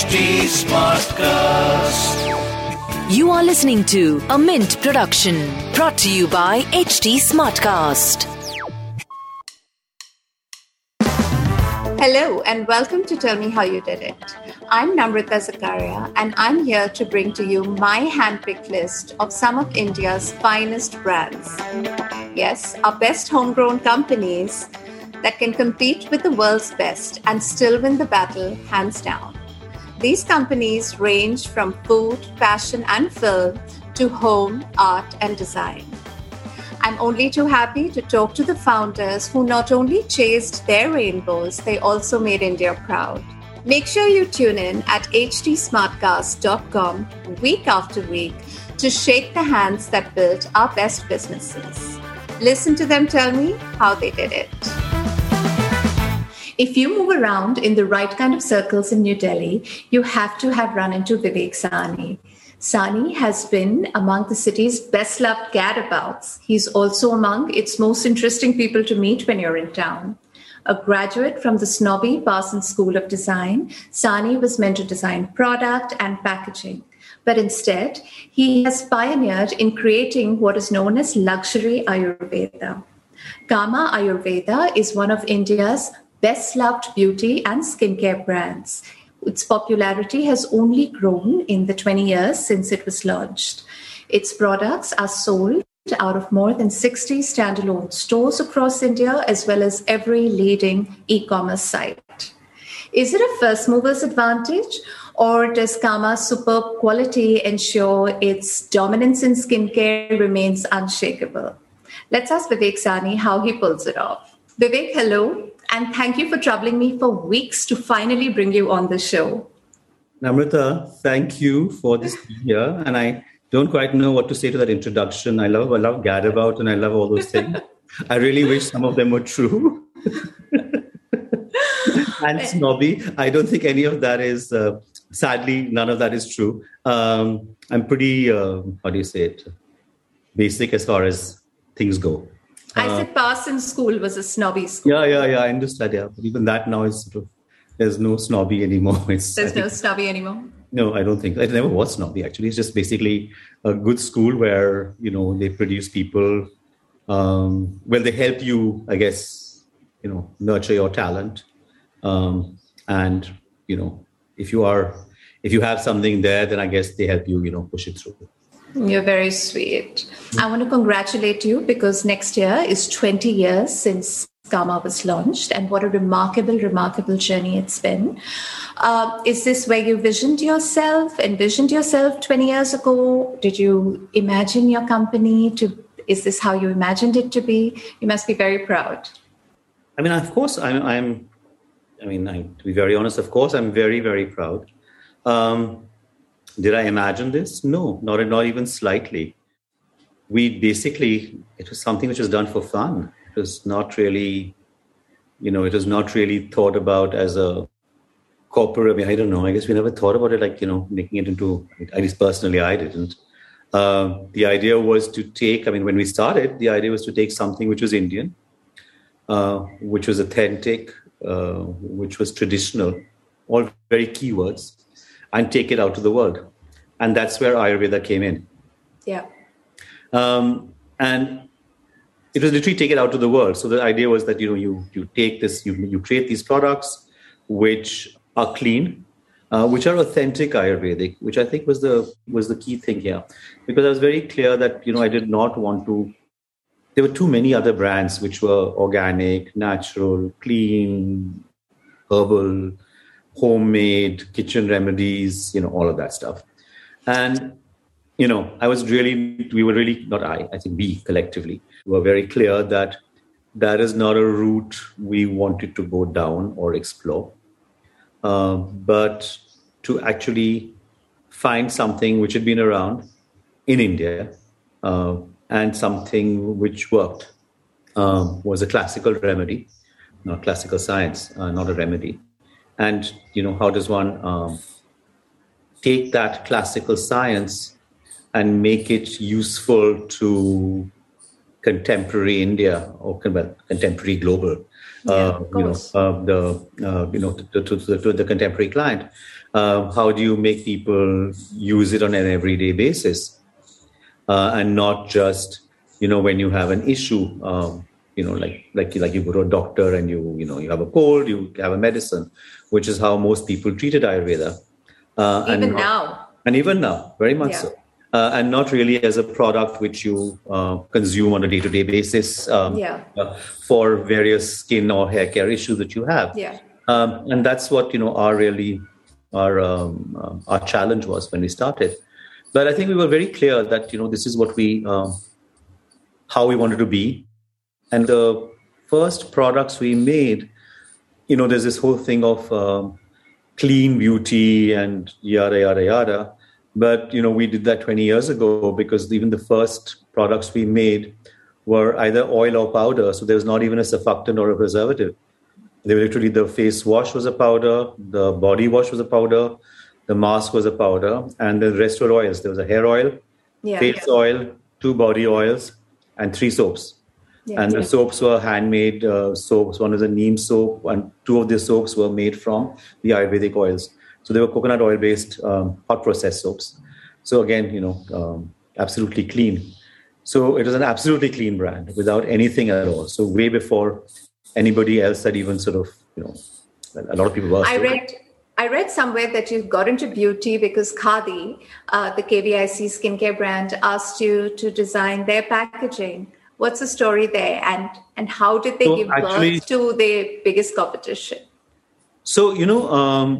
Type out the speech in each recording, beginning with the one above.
HT Smartcast. You are listening to a Mint production brought to you by HT Smartcast. Hello and welcome to Tell Me How You Did It. I'm Namrata Zakaria and I'm here to bring to you my handpicked list of some of India's finest brands. Yes, our best homegrown companies that can compete with the world's best and still win the battle hands down. These companies range from food, fashion, and film to home, art, and design. I'm only too happy to talk to the founders who not only chased their rainbows, they also made India proud. Make sure you tune in at htsmartcast.com week after week to shake the hands that built our best businesses. Listen to them tell me how they did it. If you move around in the right kind of circles in New Delhi, you have to have run into Vivek Sahni. Sahni has been among the city's best loved gadabouts. He's also among its most interesting people to meet when you're in town. A graduate from the snobby Parsons School of Design, Sahni was meant to design product and packaging. But instead, he has pioneered in creating what is known as luxury Ayurveda. Kama Ayurveda is one of India's best loved beauty and skincare brands. Its popularity has only grown in the 20 years since it was launched. Its products are sold out of more than 60 standalone stores across India, as well as every leading e commerce site. Is it a first mover's advantage, or does Kama's superb quality ensure its dominance in skincare remains unshakable? Let's ask Vivek Sahni how he pulls it off. Vivek, hello and thank you for troubling me for weeks to finally bring you on the show. Namrata, thank you for this here. And I don't quite know what to say to that introduction. I love I love gadabout and I love all those things. I really wish some of them were true. and snobby. I don't think any of that is. Uh, sadly, none of that is true. Um, I'm pretty. Uh, how do you say it? Basic as far as things go. I uh, said Parsons School was a snobby school. Yeah, yeah, yeah. I understand. Yeah, but even that now is sort of there's no snobby anymore. It's, there's no snobby anymore. No, I don't think it never was snobby. Actually, it's just basically a good school where you know they produce people. Um, well, they help you, I guess, you know, nurture your talent, um, and you know, if you are, if you have something there, then I guess they help you, you know, push it through. You're very sweet. I want to congratulate you because next year is 20 years since Kama was launched, and what a remarkable, remarkable journey it's been. Uh, is this where you visioned yourself, envisioned yourself 20 years ago? Did you imagine your company to? Is this how you imagined it to be? You must be very proud. I mean, of course, I'm. I'm I mean, I, to be very honest, of course, I'm very, very proud. Um, did I imagine this? No, not, not even slightly. We basically, it was something which was done for fun. It was not really, you know, it was not really thought about as a corporate. I mean, I don't know. I guess we never thought about it like, you know, making it into, at least personally, I didn't. Uh, the idea was to take, I mean, when we started, the idea was to take something which was Indian, uh, which was authentic, uh, which was traditional, all very keywords and take it out to the world. And that's where Ayurveda came in. Yeah. Um, and it was literally take it out to the world. So the idea was that you know you you take this you you create these products which are clean, uh, which are authentic Ayurvedic, which I think was the was the key thing here, because I was very clear that you know I did not want to. There were too many other brands which were organic, natural, clean, herbal, homemade kitchen remedies, you know, all of that stuff. And, you know, I was really, we were really, not I, I think we collectively were very clear that that is not a route we wanted to go down or explore, uh, but to actually find something which had been around in India uh, and something which worked um, was a classical remedy, not classical science, uh, not a remedy and you know how does one um, take that classical science and make it useful to contemporary India or contemporary global Yeah, uh, you know, uh, the uh, you know to, to, to, to the contemporary client. Uh, how do you make people use it on an everyday basis, uh, and not just you know when you have an issue? Um, you know, like like like you go to a doctor and you you know you have a cold, you have a medicine, which is how most people treated Ayurveda. Uh, and Even not- now. and even now, very much Yeah. so. Uh, and not really as a product which you uh, consume on a day-to-day basis um, Yeah. uh, for various skin or hair care issues that you have. Yeah. Um, and that's what you know our really our um, um, our challenge was when we started. But I think we were very clear that you know this is what we um, how we wanted to be, and the first products we made, you know, there's this whole thing of um, clean beauty and yada yada yada. But you know, we did that 20 years ago because even the first products we made were either oil or powder, so there was not even a surfactant or a preservative. They were literally the face wash was a powder, the body wash was a powder, the mask was a powder, and the rest were oils. There was a hair oil, Yeah. face oil, two body oils, and three soaps. Yeah. And the soaps were handmade uh, soaps. One was a neem soap, and two of the soaps were made from the Ayurvedic oils. So they were coconut oil based um, hot processed soaps. So again, you know, um, absolutely clean. So it was an absolutely clean brand without anything at all. So way before anybody else had even sort of, you know, a lot of people were. I read I read somewhere that you got into beauty because Khadi, uh, the KVIC skincare brand, asked you to design their packaging. What's the story there, and and how did they So give actually- birth to their biggest competition? So you know, um,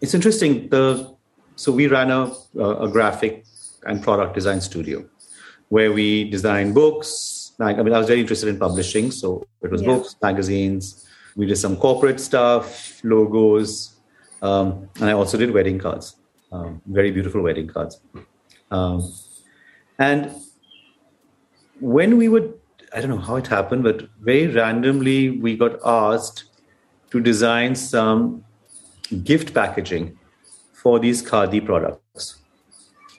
it's interesting. The so we ran a, a graphic and product design studio where we design books. Like, I mean, I was very interested in publishing, so it was Yeah. books, magazines. We did some corporate stuff, logos, um, and I also did wedding cards. Um, very beautiful wedding cards. Um, and when we would, I don't know how it happened, but very randomly we got asked to design some gift packaging for these khadi products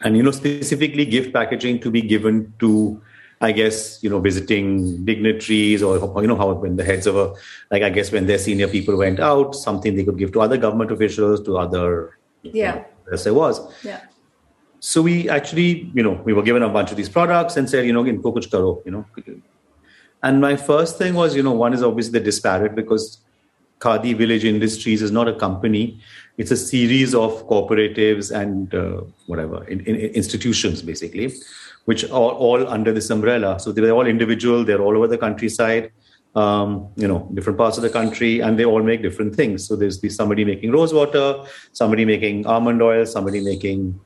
and you know specifically gift packaging to be given to i guess you know visiting dignitaries or you know how when the heads of a like i guess when their senior people went out something they could give to other government officials to other Yeah. as there was Yeah. So we actually, you know, we were given a bunch of these products and said, you know, inko kuch karo, you know. And my first thing was, you know, one is obviously the disparate because Khadi Village Industries is not a company; it's a series of cooperatives and uh, whatever in, in, institutions, basically, which are all under this umbrella. So they're all individual; they're all over the countryside, um, you know, different parts of the country, and they all make different things. So there's the, somebody making rose water, somebody making almond oil, somebody making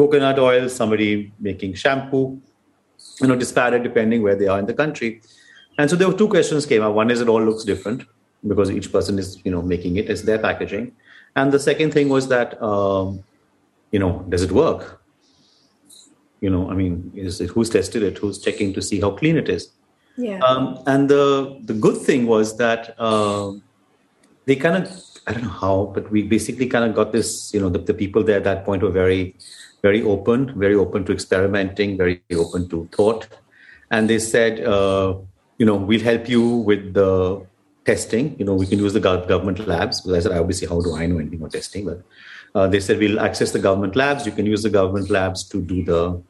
coconut oil, somebody making shampoo, you know, disparate depending where they are in the country. And so there were two questions came up. One is it all looks different because each person is, you know, making it. It's their packaging. And the second thing was that, um, you know, does it work? You know, I mean, is it, who's tested it? Who's checking to see how clean it is? Yeah. Um, and the the good thing was that um they kind of I don't know how, but we basically kind of got this. You know, the, the people there at that point were very, very open, very open to experimenting, very open to thought, and they said, uh, you know, we'll help you with the testing. You know, we can use the government labs. Because I said, obviously, how do I know anything about testing? But uh, they said we'll access the government labs. You can use the government labs to do the,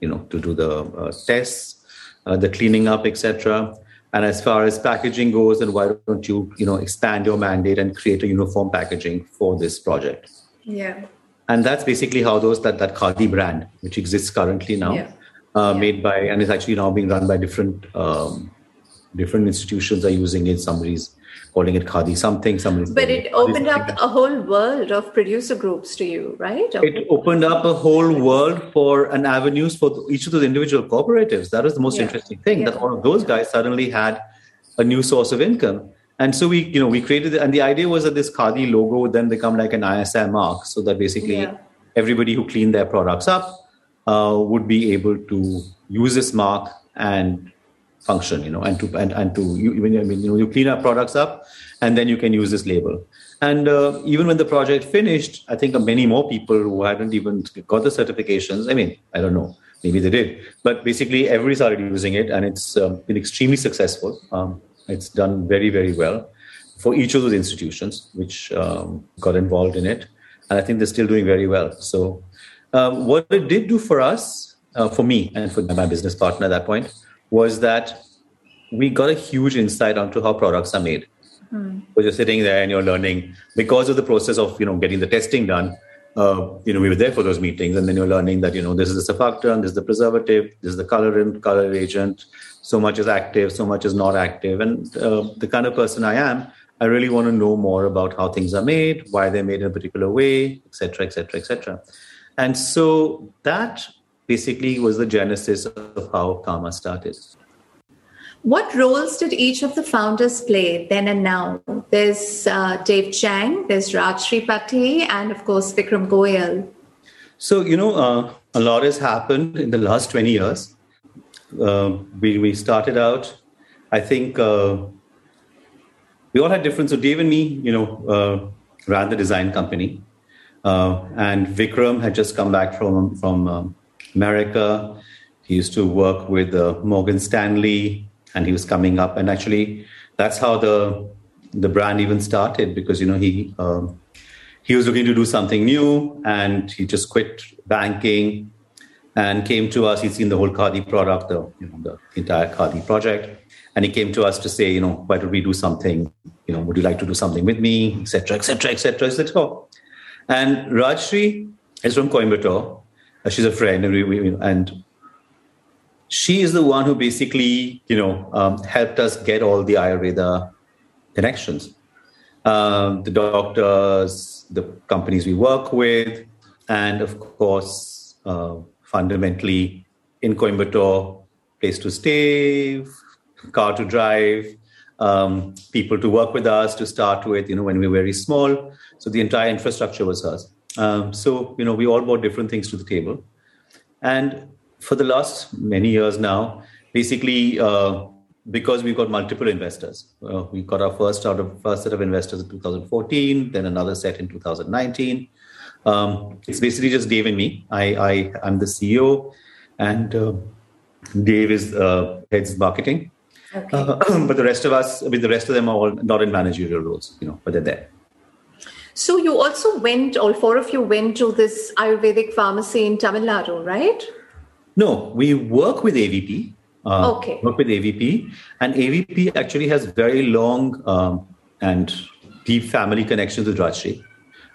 you know, to do the uh, tests uh, the cleaning up, etc. And as far as packaging goes, then why don't you, you know, expand your mandate and create a uniform packaging for this project? yeah. And that's basically how those that that Khadi brand, which exists currently now, Yeah. uh, Yeah. made by and is actually now being run by different um, different institutions are using it. Somebody's calling it Khadi something. Somebody's But it opened up a whole world of producer groups to you, right? it opened up a whole world for an avenues for each of those individual cooperatives. That was the most Yeah. interesting thing. That all of those guys suddenly had a new source of income. And so we, you know, we created, and the idea was that this Khadi logo would then become like an ISI mark, so that basically Yeah. everybody who cleaned their products up uh, would be able to use this mark and function, you know, and to and, and to you, when you- I mean, you know, you clean up products up, and then you can use this label. And uh, even when the project finished, I think many more people who hadn't even got the certifications. I mean, I don't know, maybe they did, but basically everybody started using it, and it's um, been extremely successful. Um, It's done very, very well for each of those institutions which um, got involved in it. And I think they're still doing very well. So, um, what it did do for us, uh, for me, and for my business partner at that point, was that we got a huge insight onto how products are made. Mm. you're sitting there and you're learning because of the process of you know getting the testing done. Uh, you know, we were there for those meetings, and then you're learning that you know this is the surfactant, this is the preservative, this is the colorant, color agent. So much is active, so much is not active, and uh, the kind of person I am, I really want to know more about how things are made, why they're made in a particular way, etc., etc., etc. And so that basically was the genesis of how Kama started. What roles did each of the founders play then and now? There's uh, Dave Chang, there's Rajshri Pathy, and of course Vikram Goyal. So, you know, uh, a lot has happened in the last 20 years. Uh, we, we started out, I think uh, we all had different. So, Dave and me, you know, uh, ran the design company. Uh, and Vikram had just come back from, from um, America. He used to work with Morgan Stanley and he was coming up and actually that's how the the brand even started because you know he um, he was looking to do something new and he just quit banking and came to us he'd seen the whole khadi product the you know the entire khadi project. And he came to us to say you know why don't we do something? You know would you like to do something with me? Etc etc etc etc and rajshri is from coimbatore. She's a friend and we, we and she is the one who basically, you know, um, helped us get all the Ayurveda connections. Um, the doctors, the companies we work with, and of course, uh, fundamentally in Coimbatore, place to stay, car to drive, um, people to work with us to start with, you know, when we were very small. So the entire infrastructure was hers. Um, so, you know, we all brought different things to the table. And for the last many years now, basically uh, because we've got multiple investors. Uh, we got our first out of first set of investors in 2014, then another set in 2019. Um, it's basically just Dave and me. I, I am the CEO, and uh, Dave is uh, heads marketing. Okay. Uh, but the rest of us, I mean, the rest of them are all not in managerial roles, you know, but they're there. So you also went, all four of you went to this Ayurvedic pharmacy in Tamil Nadu, right? No, we work with AVP. Uh, okay. Work with AVP, and AVP actually has very long um, and deep family connections with Rajshri.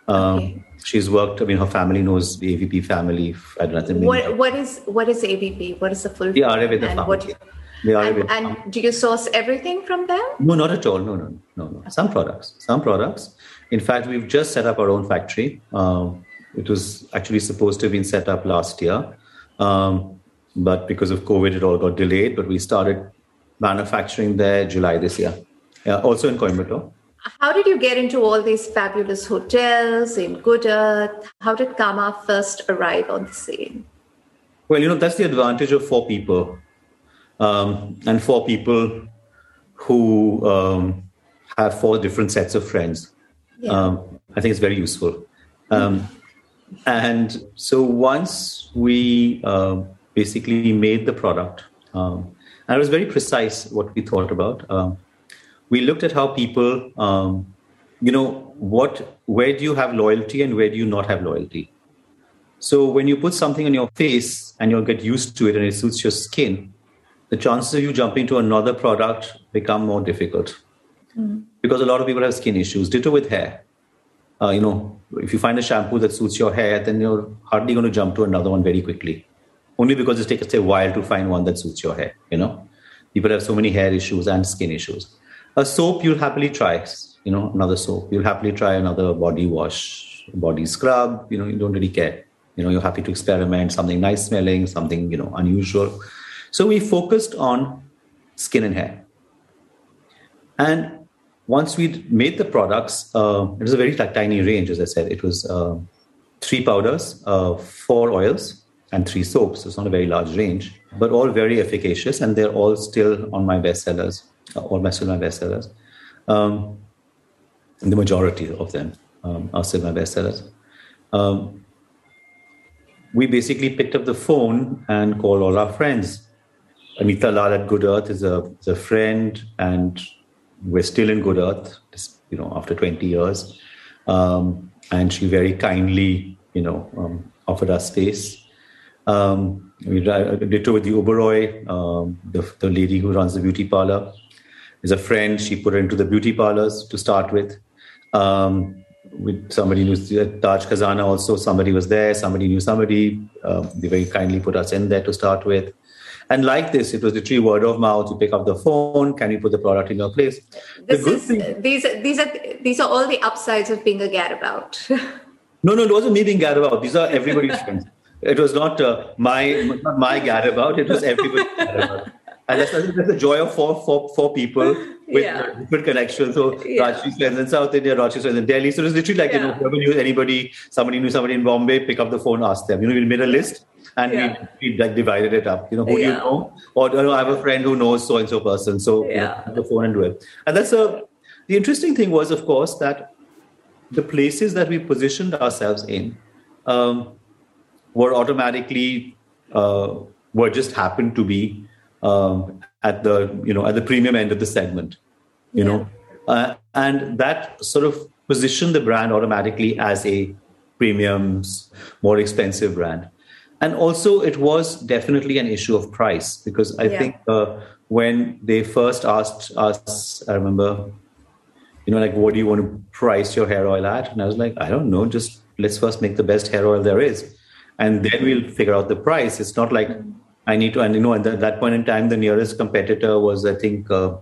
Um, okay. She's worked. I mean, her family knows the AVP family. I don't know. What, what is what is AVP? What is the full? The Ayurveda and what, the Ayurveda and, and do you source everything from them? No, not at all. No, no, no, no. Some products. Some products. In fact, we've just set up our own factory. Um, it was actually supposed to have been set up last year. Um, but because of COVID, it all got delayed. But we started manufacturing there July this year, yeah, also in Coimbatore. How did you get into all these fabulous hotels in Good Earth? How did Kama first arrive on the scene? Well, you know, that's the advantage of four people. Um, and four people who um, have four different sets of friends. Yeah. Um, I think it's very useful. Um, and so once we uh, basically made the product, um, and it was very precise what we thought about. We looked at how people, um, you know, what, where do you have loyalty and where do you not have loyalty? So when you put something on your face and you'll get used to it and it suits your skin, the chances of you jumping to another product become more difficult. Mm. Because a lot of people have skin issues. Ditto with hair uh, you know, if you find a shampoo that suits your hair, then you're hardly going to jump to another one very quickly. Only because it takes a while to find one that suits your hair. You know, people have so many hair issues and skin issues. A soap you'll happily try. You know, another soap. You'll happily try another body wash, body scrub. You know, you don't really care. You know, you're happy to experiment something nice smelling, something you know unusual. So we focused on skin and hair. And once we made the products, uh, it was a very tiny range, as I said. It was uh, three powders, uh, four oils, and three soaps. So it's not a very large range, but all very efficacious, and they're all still on my bestsellers, all my my bestsellers. Um, the majority of them um, are my bestsellers. Um, we basically picked up the phone and called all our friends. Anita Lal at Good Earth is a, is a friend and we're still in good earth, you know, after 20 years. Um, and she very kindly, you know, um, offered us space. Um, we did it with the Oberoi, um, the, the lady who runs the beauty parlor is a friend. She put her into the beauty parlors to start with. Um, with somebody knew Taj Khazana also, somebody was there, somebody knew somebody. Um, they very kindly put us in there to start with. And like this, it was the literally word of mouth. You pick up the phone. Can you put the product in your place? This the is, thing, these these are these are all the upsides of being a gadabout. no, no, it wasn't me being gadabout. These are everybody's friends. It was not uh, my not my gadabout. It was everybody's gadabout. And that's, that's the joy of four, four, four people with yeah. different connections. So yeah. Rajshri friends in South India, Rajshri friends in Delhi. So it was literally like, yeah. you know, whoever knew anybody, somebody knew somebody in Bombay, pick up the phone, ask them. You know, we made a list and yeah. we, we like divided it up. You know, who do you know? Or you know, I have a friend who knows so and so person. So yeah. You know, the phone and do it. And that's a the interesting thing was, of course, that the places that we positioned ourselves in um, were automatically uh, were just happened to be um, at the you know at the premium end of the segment you yeah. know uh, and that sort of positioned the brand automatically as a premium more expensive brand. And also it was definitely an issue of price because i yeah. think uh, when they first asked us i remember you know like what do you want to price your hair oil at? And i was like i don't know just let's first make the best hair oil there is. And then we'll figure out the price. It's not like mm-hmm I need to, and you know, at that point in time, the nearest competitor was, I think, uh,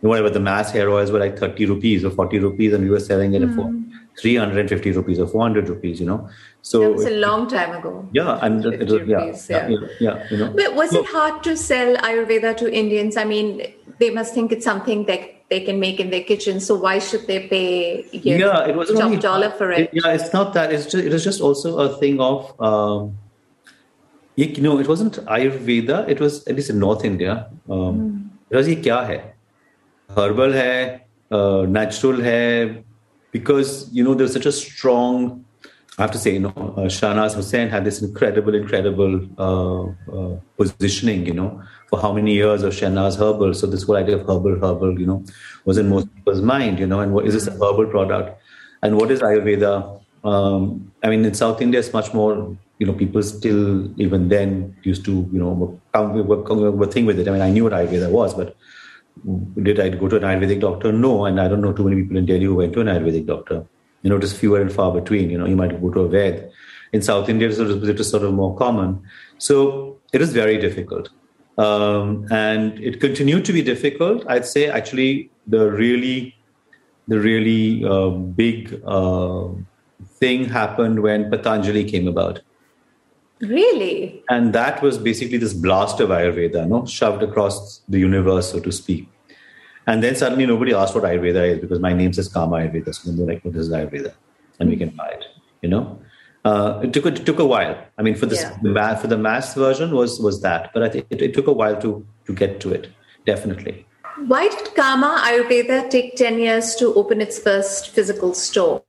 whatever the mass hair oils were like 30 rupees or 40 rupees, and we were selling it mm. for 350 rupees or 400 rupees, you know. So it was a long time ago. Yeah, and it was, yeah, rupees, yeah, yeah, yeah, you know. But was so, it hard to sell Ayurveda to Indians? I mean, they must think it's something that they can make in their kitchen. So why should they pay? yeah, it was top dollar for it. it. Yeah, it's not that. It's just it was just also a thing of. Um, you know, it wasn't Ayurveda. It was at least in North India. Um, mm. It was ये क्या है? Herbal है, uh, natural है. Because you know, there's such a strong. I have to say, you know, uh, Shahnaz Hussain had this incredible, incredible uh, uh, positioning. You know, for how many years of Shahnaz Herbal. So this whole idea of herbal, herbal, you know, was in most people's mind. You know, and what is this a herbal product? And what is Ayurveda? Um, I mean, in South India, it's much more you know, people still even then used to, you know, were thing with it. I mean, I knew what Ayurveda was, but did I go to an Ayurvedic doctor? No, and I don't know too many people in Delhi who went to an Ayurvedic doctor. You know, just fewer and far between. You know, you might go to a Ved. In South India, it was sort of more common. So it is very difficult. Um, and it continued to be difficult. I'd say actually the really, the really uh, big uh, thing happened when Patanjali came about. Really? And that was basically this blast of Ayurveda, no, shoved across the universe, so to speak. And then suddenly nobody asked what Ayurveda is because my name says Kama Ayurveda. So they're like, "What is Ayurveda?" And we can buy it. You know, uh, it took it took a while. I mean, for this yeah. the mass, for the mass version was was that, but I think it, it took a while to to get to it. Definitely. Why did Kama Ayurveda take ten years to open its first physical store?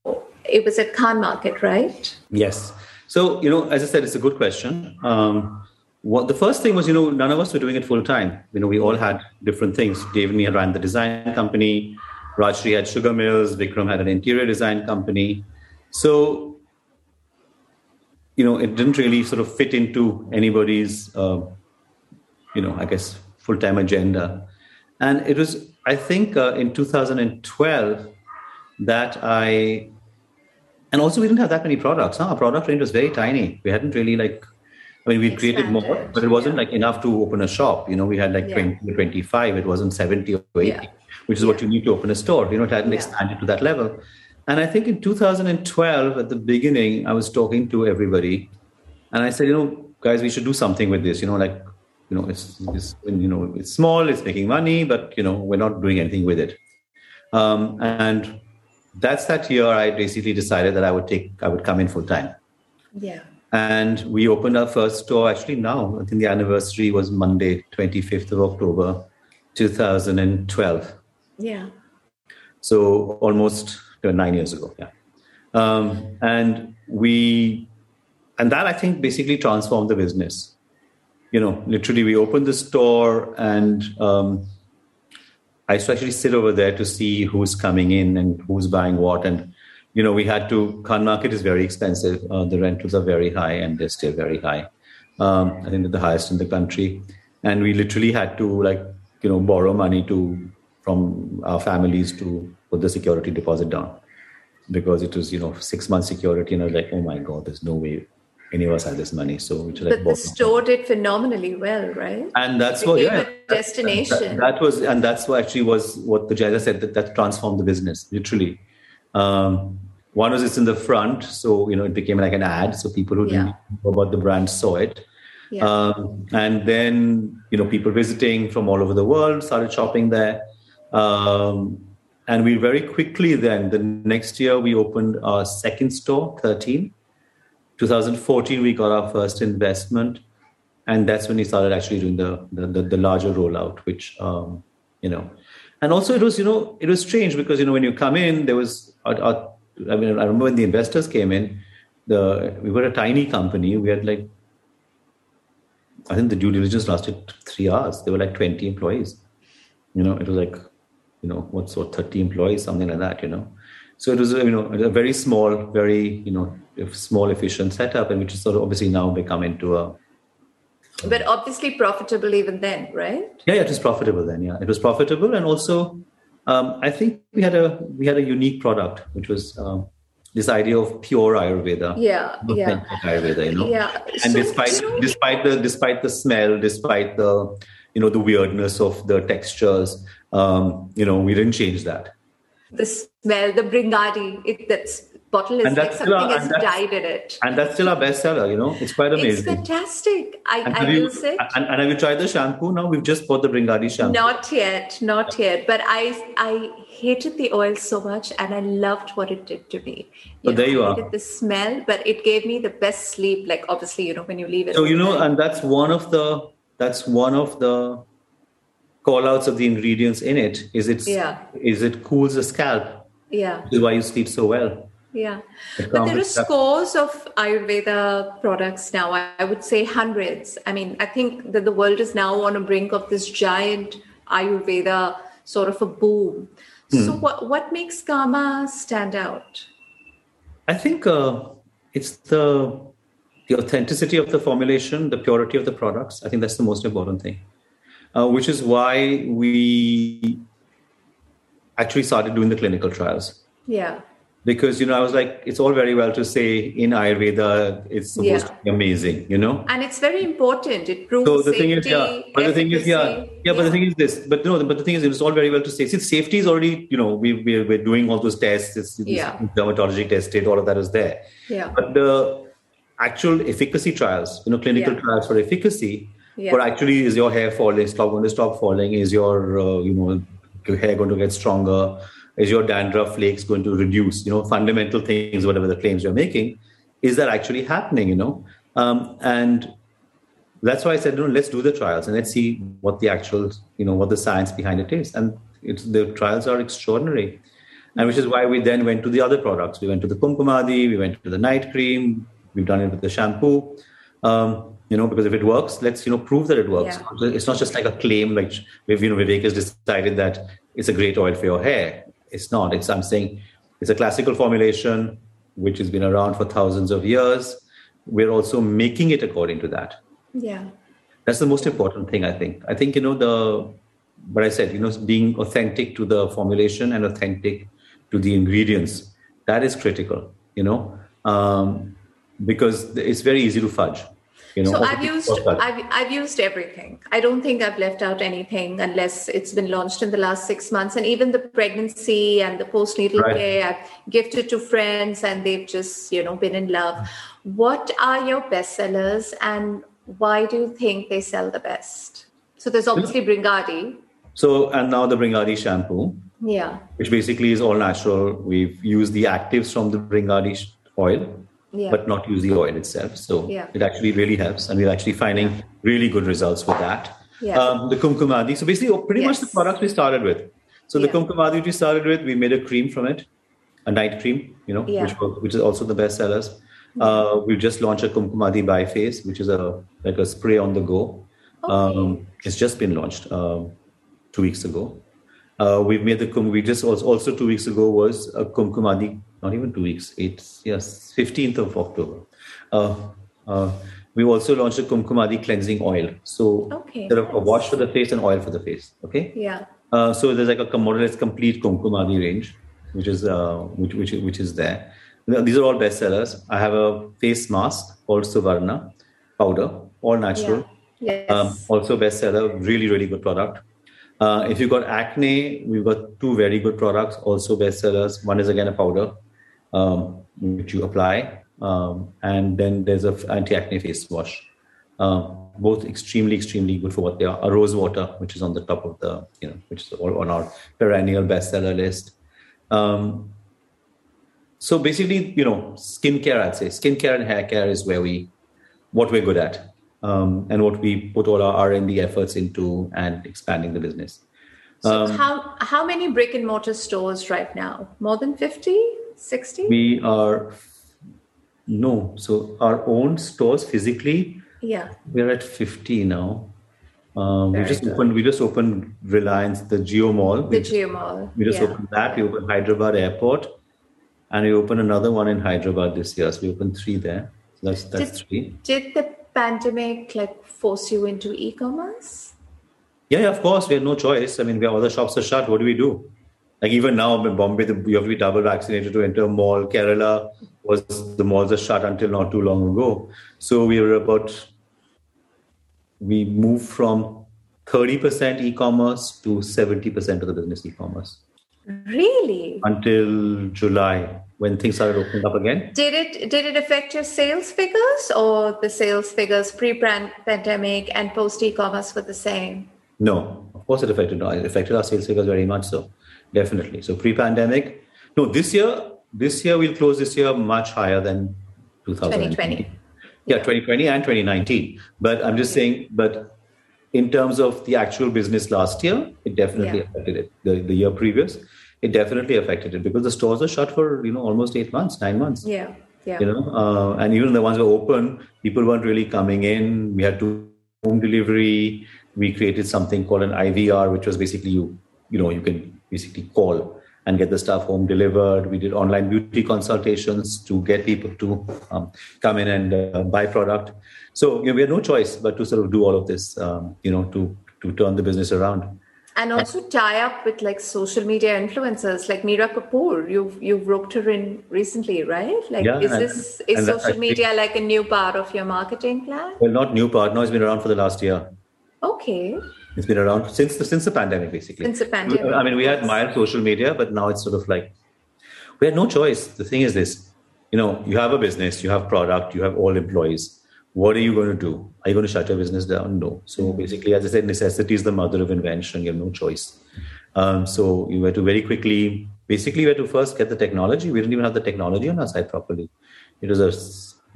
It was at Khan Market, right? Yes. So, you know, as I said, it's a good question. Um, what the first thing was, you know, none of us were doing it full time. You know, we all had different things. Dave and me ran the design company. Rajshri had sugar mills. Vikram had an interior design company. So, you know, it didn't really sort of fit into anybody's, uh, you know, I guess, full time agenda. And it was, I think, uh, in 2012 that I and also we didn't have that many products. Huh? Our product range was very tiny. We hadn't really like, I mean, we created more, but it wasn't yeah. like enough to open a shop. You know, we had like yeah. 20 25. It wasn't 70 or 80, yeah. which is what you need to open a store. You know, it hadn't expanded to that level. And I think in 2012, at the beginning, I was talking to everybody, and I said, you know, guys, we should do something with this. You know, like, you know, it's, it's you know, it's small, it's making money, but you know, we're not doing anything with it. Um, and that's that year I basically decided that I would take I would come in full time. Yeah. And we opened our first store actually now. I think the anniversary was Monday, 25th of October, 2012. Yeah. So almost nine years ago. Yeah. Um, and we, and that I think basically transformed the business. You know, literally we opened the store and um, I used to actually sit over there to see who's coming in and who's buying what. And, you know, we had to, Khan market is very expensive. Uh, the rentals are very high and they're still very high. Um, I think they're the highest in the country. And we literally had to like, you know, borrow money to, from our families to put the security deposit down because it was, you know, six months security. And I was like, oh my God, there's no way any of us had this money. So which like, but the store did phenomenally well, right? And that's what yeah, destination. That, that, was and that's what actually was what the Jaja said that that transformed the business literally. Um, one was it's in the front, so you know it became like an ad, so people who didn't know about the brand saw it. Yeah. Um, and then you know people visiting from all over the world started shopping there. Um, and we very quickly then the next year we opened our second store 13 2014 we got our first investment and that's when we started actually doing the the, the, the larger rollout which um, you know. And also it was you know it was strange because you know when you come in there was i mean i remember when the investors came in the we were a tiny company. We had like i think the due diligence lasted three hours. There were like 20 employees. You know it was like you know what's what 30 employees something like that you know so it was you know a very small very you know small efficient setup and which is sort of obviously now become into a but obviously profitable even then right? Yeah, yeah it was profitable then yeah. It was profitable and also um, i think we had a we had a unique product which was um, this idea of pure ayurveda. Yeah yeah. Ayurveda you know? Yeah. And so, despite you know, despite the despite the smell despite the you know the weirdness of the textures um, you know we didn't change that the smell the bhringadi it that's bottle is like something has died in it. And that's still our bestseller, you know. It's quite amazing. It's fantastic. I, I you, it. And, and, have you tried the shampoo now? We've just bought the Bhringadi shampoo. Not yet, not yet. But I I hated the oil so much and I loved what it did to me. You know, there you are. The smell, but it gave me the best sleep. Like obviously, you know, when you leave it. So you know, night. and that's one of the that's one of the call outs of the ingredients in it is it yeah. is it cools the scalp yeah which is why you sleep so well yeah. But there are scores of Ayurveda products now. I would say hundreds. I mean, I think that the world is now on a brink of this giant Ayurveda sort of a boom. Hmm. So, what, what makes Kama stand out? I think uh, it's the the authenticity of the formulation, the purity of the products. I think that's the most important thing, uh, which is why we actually started doing the clinical trials. Yeah. Because you know i was like it's all very well to say in ayurveda it's supposed yeah. to be amazing you know? And it's very important. It proves so the safety, thing is yeah. but the thing is yeah. yeah, yeah. but the thing is this. But no but the thing is it's all very well to say. See, safety is already you know we, we're, we're doing all those tests. It's, it's yeah. dermatology tested all of that is there. Yeah. But the actual efficacy trials you know clinical yeah. trials for efficacy yeah. but actually is your hair falling stop going to stop falling is your uh, you know your hair going to get stronger is your dandruff flakes going to reduce? You know, fundamental things, whatever the claims you're making, is that actually happening? You know, um, and that's why I said, no, let's do the trials and let's see what the actual, you know, what the science behind it is. And it's, the trials are extraordinary. And which is why we then went to the other products. We went to the Kumkumadi, we went to the night cream, we've done it with the shampoo. Um, you know, because if it works, let's, you know, prove that it works. Yeah. It's not just like a claim, like, we've, you know, Vivek has decided that it's a great oil for your hair. It's not. It's I'm saying it's a classical formulation which has been around for thousands of years. We're also making it according to that. Yeah. That's the most important thing, I think. I think, you know, the what I said, you know, being authentic to the formulation and authentic to the ingredients, that is critical, you know, um, because it's very easy to fudge. You know, so I've used I've, I've used everything. I don't think I've left out anything unless it's been launched in the last six months. And even the pregnancy and the postnatal right. care, I've gifted to friends and they've just you know been in love. What are your bestsellers and why do you think they sell the best? So there's obviously Bhringadi. So and now the Bhringadi shampoo. Yeah. Which basically is all natural. We've used the actives from the Bhringadi oil yeah. but not use the oil itself. So yeah. it actually really helps, and we're actually finding really good results with that. Yeah. Um, the Kumkumadi. So basically, pretty yes. much the products we started with. So the Kumkumadi we started with, we made a cream from it, a night cream, you know, which which is also the best sellers. Mm-hmm. Uh, we just launched a Kumkumadi Biface, which is a like a spray on the go. Okay. Um, it's just been launched um, two weeks ago. Uh, we've made the kum. We just also, also two weeks ago was a kumkumadi. Not even two weeks. It's yes, fifteenth of October. Uh, uh, we also launched a kumkumadi cleansing oil. So Okay, sort of a wash for the face and oil for the face. Okay. Yeah. Uh, so there's like a more or less complete kumkumadi range, which is uh, which which which is there. These are all bestsellers. I have a face mask called Suvarna powder, all natural. Yes. Um, also bestseller, really really good product. Uh, if you've got acne, we've got two very good products, also bestsellers. One is again a powder, um, which you apply, um, and then there's a anti-acne face wash. Um, both extremely, extremely good for what they are. A rose water, which is on the top of the, you know, which is on our perennial bestseller list. Um, so basically, you know, skincare, I'd say skincare and hair care is where we, what we're good at, um, and what we put all our R and D efforts into and expanding the business. So how how many brick and mortar stores right now? More than 50, 60? We are no, so our own stores physically, yeah. we're at 50 now. Um, we just good. opened. We just opened Reliance, the Jio Mall. The Jio Mall. we just yeah. opened that. We opened Hyderabad Airport, and we opened another one in Hyderabad this year. So we opened three there. So that's that's Did- three. Did the pandemic like force you into e-commerce? Yeah, yeah, of course. We had no choice. I mean, we all the shops are shut. What do we do? Like even now in Bombay, the, you have to be double vaccinated to enter a mall. Kerala was the malls are shut until not too long ago. So we were about we moved from thirty percent e-commerce to seventy percent of the business e-commerce Really? until July when things started opening up again. Did it did it affect your sales figures or the sales figures pre-pandemic and post e-commerce were the same? No, of course it affected. It affected our sales figures very much. So definitely. So pre-pandemic. No, this year. This year we'll close this year much higher than 2020. 2020. Yeah, 2020 and 2019. But I'm just saying. But in terms of the actual business last year, it definitely Yeah. affected it. The, the year previous, it definitely affected it because the stores are shut for you know almost eight months, nine months Yeah. Yeah. you know uh, and even the ones were open people weren't really coming in we had to home delivery we created something called an ivr which was basically you you know you can basically call and get the stuff home delivered we did online beauty consultations to get people to um, come in and uh, buy product so you know, we had no choice but to sort of do all of this um, you know to to turn the business around and also tie up with like social media influencers like Mira Kapoor. You've you've roped her in recently, right? Like, Yeah, is and- this is and social media like a new part of your marketing plan? well not new part no it's been around for the last year Okay, It's been around since the since the pandemic, basically. Since the pandemic, I mean, we had mild social media, but now it's sort of like we had no choice. The thing is this: you know, you have a business, you have product, you have all employees. What are you going to do? Are you going to shut your business down? No. So Mm-hmm. basically, as I said, necessity is the mother of invention. You have no choice. Um, so you had to very quickly, basically, we had to first get the technology. We didn't even have the technology on our side properly. It was a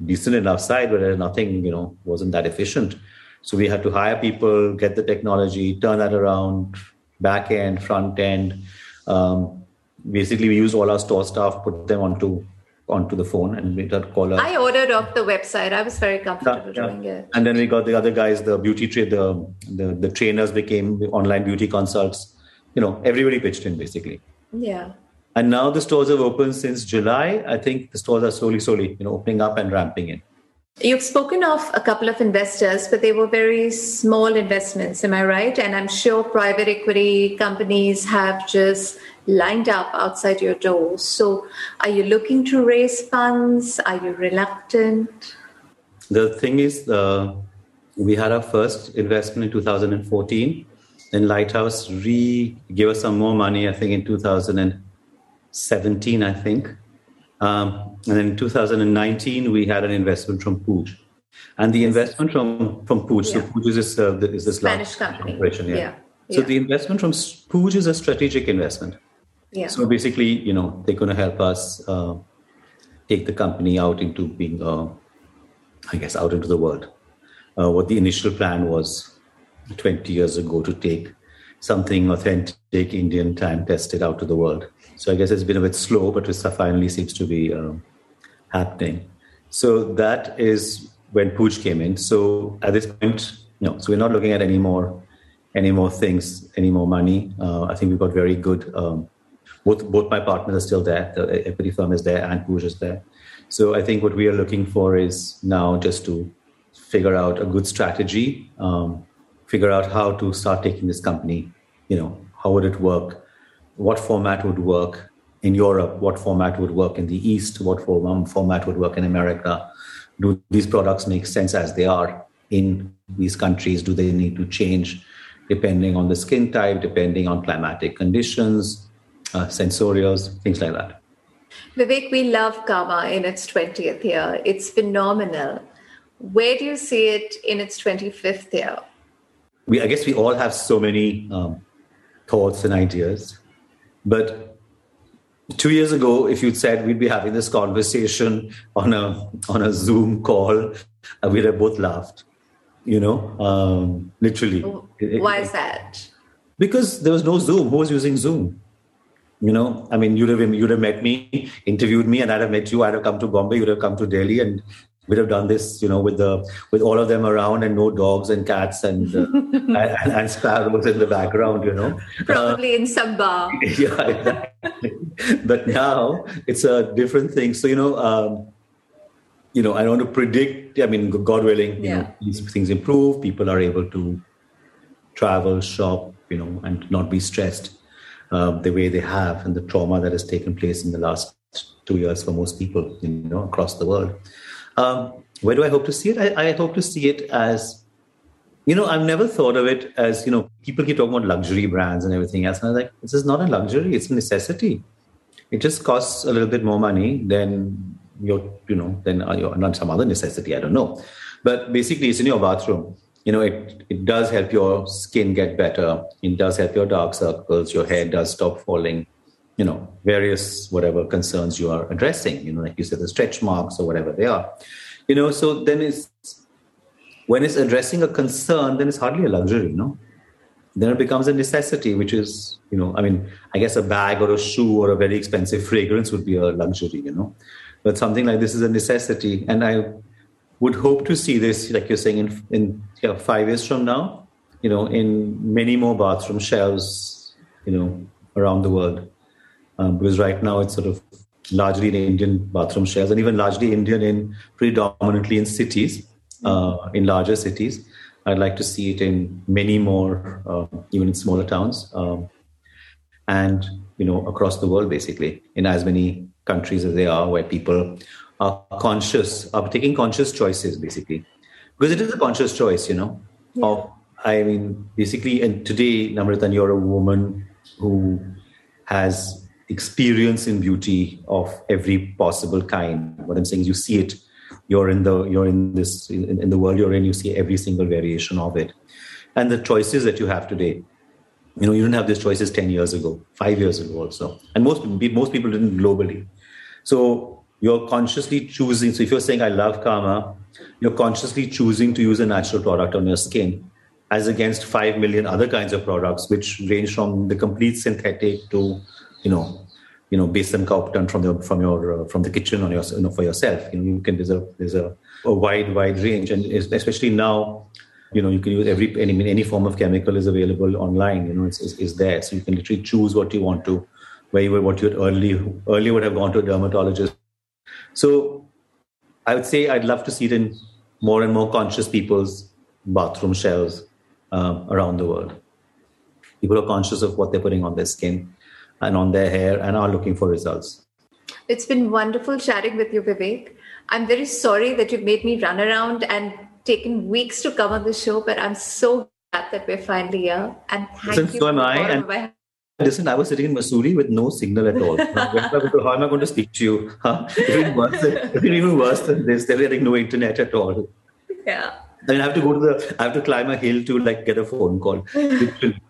decent enough side, but nothing, you know, wasn't that efficient. So we had to hire people, get the technology, turn that around, back end, front end. Um, basically, we used all our store staff, put them onto onto the phone, and we had call I ordered off the website. I was very comfortable yeah. doing it. And then we got the other guys, the beauty trade, the, the the trainers became the online beauty consults. You know, everybody pitched in basically. Yeah. And now the stores have opened since July. I think the stores are slowly, slowly, you know, opening up and ramping in. You've spoken of a couple of investors, but they were very small investments, am I right? And I'm sure private equity companies have just lined up outside your doors. So, are you looking to raise funds? Are you reluctant? The thing is, uh, we had our first investment in 2014. Then Lighthouse re gave us some more money, I think, in 2017, I think. Um, and then in 2019, we had an investment from Puig. And the investment from, from Puig, so Yeah. Puig is this, uh, is this Spanish large company. corporation, yeah. Yeah, So yeah. the investment from Puig is a strategic investment. Yeah. So basically, you know, they're going to help us uh, take the company out into being, uh, I guess, out into the world. Uh, what the initial plan was 20 years ago to take something authentic, Indian, time tested out to the world. So I guess it's been a bit slow, but it finally seems to be um, happening. So that is when Puig came in. So at this point, no, so we're not looking at any more any more things, any more money. Uh, I think we've got very good. Um, both both my partners are still there. The equity firm is there, and Pooja is there. So I think what we are looking for is now just to figure out a good strategy, um, figure out how to start taking this company. You know, how would it work? What format would work in Europe? What format would work in the East? What form, format would work in America? Do these products make sense as they are in these countries? Do they need to change depending on the skin type, depending on climatic conditions, uh, sensorials, things like that? Vivek, we love Kama in its 20th year. It's phenomenal. Where do you see it in its 25th year? We, I guess we all have so many um, thoughts and ideas. But two years ago, if you'd said we'd be having this conversation on a on a Zoom call, uh, we'd have both laughed. You know, um, literally. Why is that? Because there was no Zoom. Who was using Zoom? You know, I mean, you'd have you'd have met me, interviewed me, and I'd have met you. I'd have come to Bombay. You'd have come to Delhi, and we'd have done this, you know, with the with all of them around and no dogs and cats and uh, and, and, sparrows in the background, you know. Probably uh, in some bar. Yeah, exactly. but now it's a different thing. So you know, um, you know, I don't want to predict. I mean, God willing, you yeah. know, these things improve. People are able to travel, shop, you know, and not be stressed uh, the way they have, and the trauma that has taken place in the last two years for most people, you know, across the world. Um, where do I hope to see it? I, I, hope to see it as, you know, I've never thought of it as, you know, people keep talking about luxury brands and everything else. And I was like, this is not a luxury, it's a necessity. It just costs a little bit more money than your, you know, than your, not some other necessity, I don't know. But basically, it's in your bathroom. You know, it, it does help your skin get better. It does help your dark circles. Your hair does stop falling you know various whatever concerns you are addressing you know like you said the stretch marks or whatever they are. You know so then it's when it's addressing a concern then it's hardly a luxury you know. Then it becomes a necessity which is you know i mean i guess a bag or a shoe or a very expensive fragrance would be a luxury you know. But something like this is a necessity and i would hope to see this like you're saying in in yeah, 5 years from now you know in many more bathroom shelves you know around the world um, because right now it's sort of largely in Indian bathroom shells and even largely Indian in predominantly in cities, uh, in larger cities. I'd like to see it in many more, uh, even in smaller towns, um, and you know across the world, basically in as many countries as they are, where people are conscious, are taking conscious choices, basically, because it is a conscious choice, you know. Yeah. Of I mean, basically, and today, Namrata, you're a woman who has experience in beauty of every possible kind. What I'm saying is, you see it. You're in the you're in this in, in the world you're in. You see every single variation of it, and the choices that you have today. You know, you didn't have these choices ten years ago, five years ago, also, and most most people didn't globally. So you're consciously choosing. So if you're saying I love Kama, you're consciously choosing to use a natural product on your skin as against 5 million other kinds of products which range from the complete synthetic to you know, you know, besan cow ubtan from the from your uh, from the kitchen on your you know for yourself. You know, you can there's a there's a, a wide wide range, and especially now, you know, you can use every any any form of chemical is available online. You know, it's, it's there, so you can literally choose what you want to, where you were what you early earlier would have gone to a dermatologist. So, I would say I'd love to see it in more and more conscious people's bathroom shelves um, around the world. People are conscious of what they're putting on their skin and on their hair and are looking for results. It's been wonderful chatting with you, Vivek. I'm very sorry that you've made me run around and taken weeks to cover the show, but I'm so glad that we're finally here. And thank Listen, you. So am I. And my... listen, I was sitting in Mussoorie with no signal at all. How am I going to speak to you? Huh? Even worse, than, even worse than this. There's like no internet at all. Yeah. I mean, I have to go to the. I have to climb a hill to like get a phone call.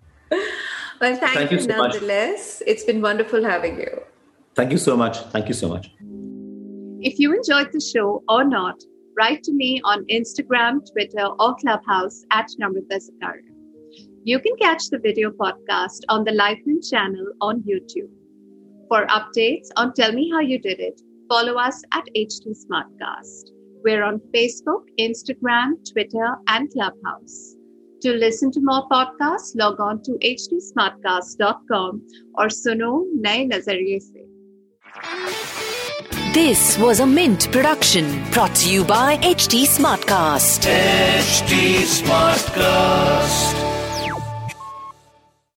Well, thank, thank you, you so nonetheless. Much. It's been wonderful having you. Thank you so much. Thank you so much. If you enjoyed the show or not, write to me on Instagram, Twitter, or Clubhouse at Namrata Zakaria. You can catch the video podcast on the Livemint channel on YouTube. For updates on Tell Me How You Did It, follow us at HT Smartcast. We're on Facebook, Instagram, Twitter, and Clubhouse. To listen to more podcasts, log on to htsmartcast.com or suno naye nazariye se. This was a Mint production brought to you by HT Smartcast. HT Smartcast.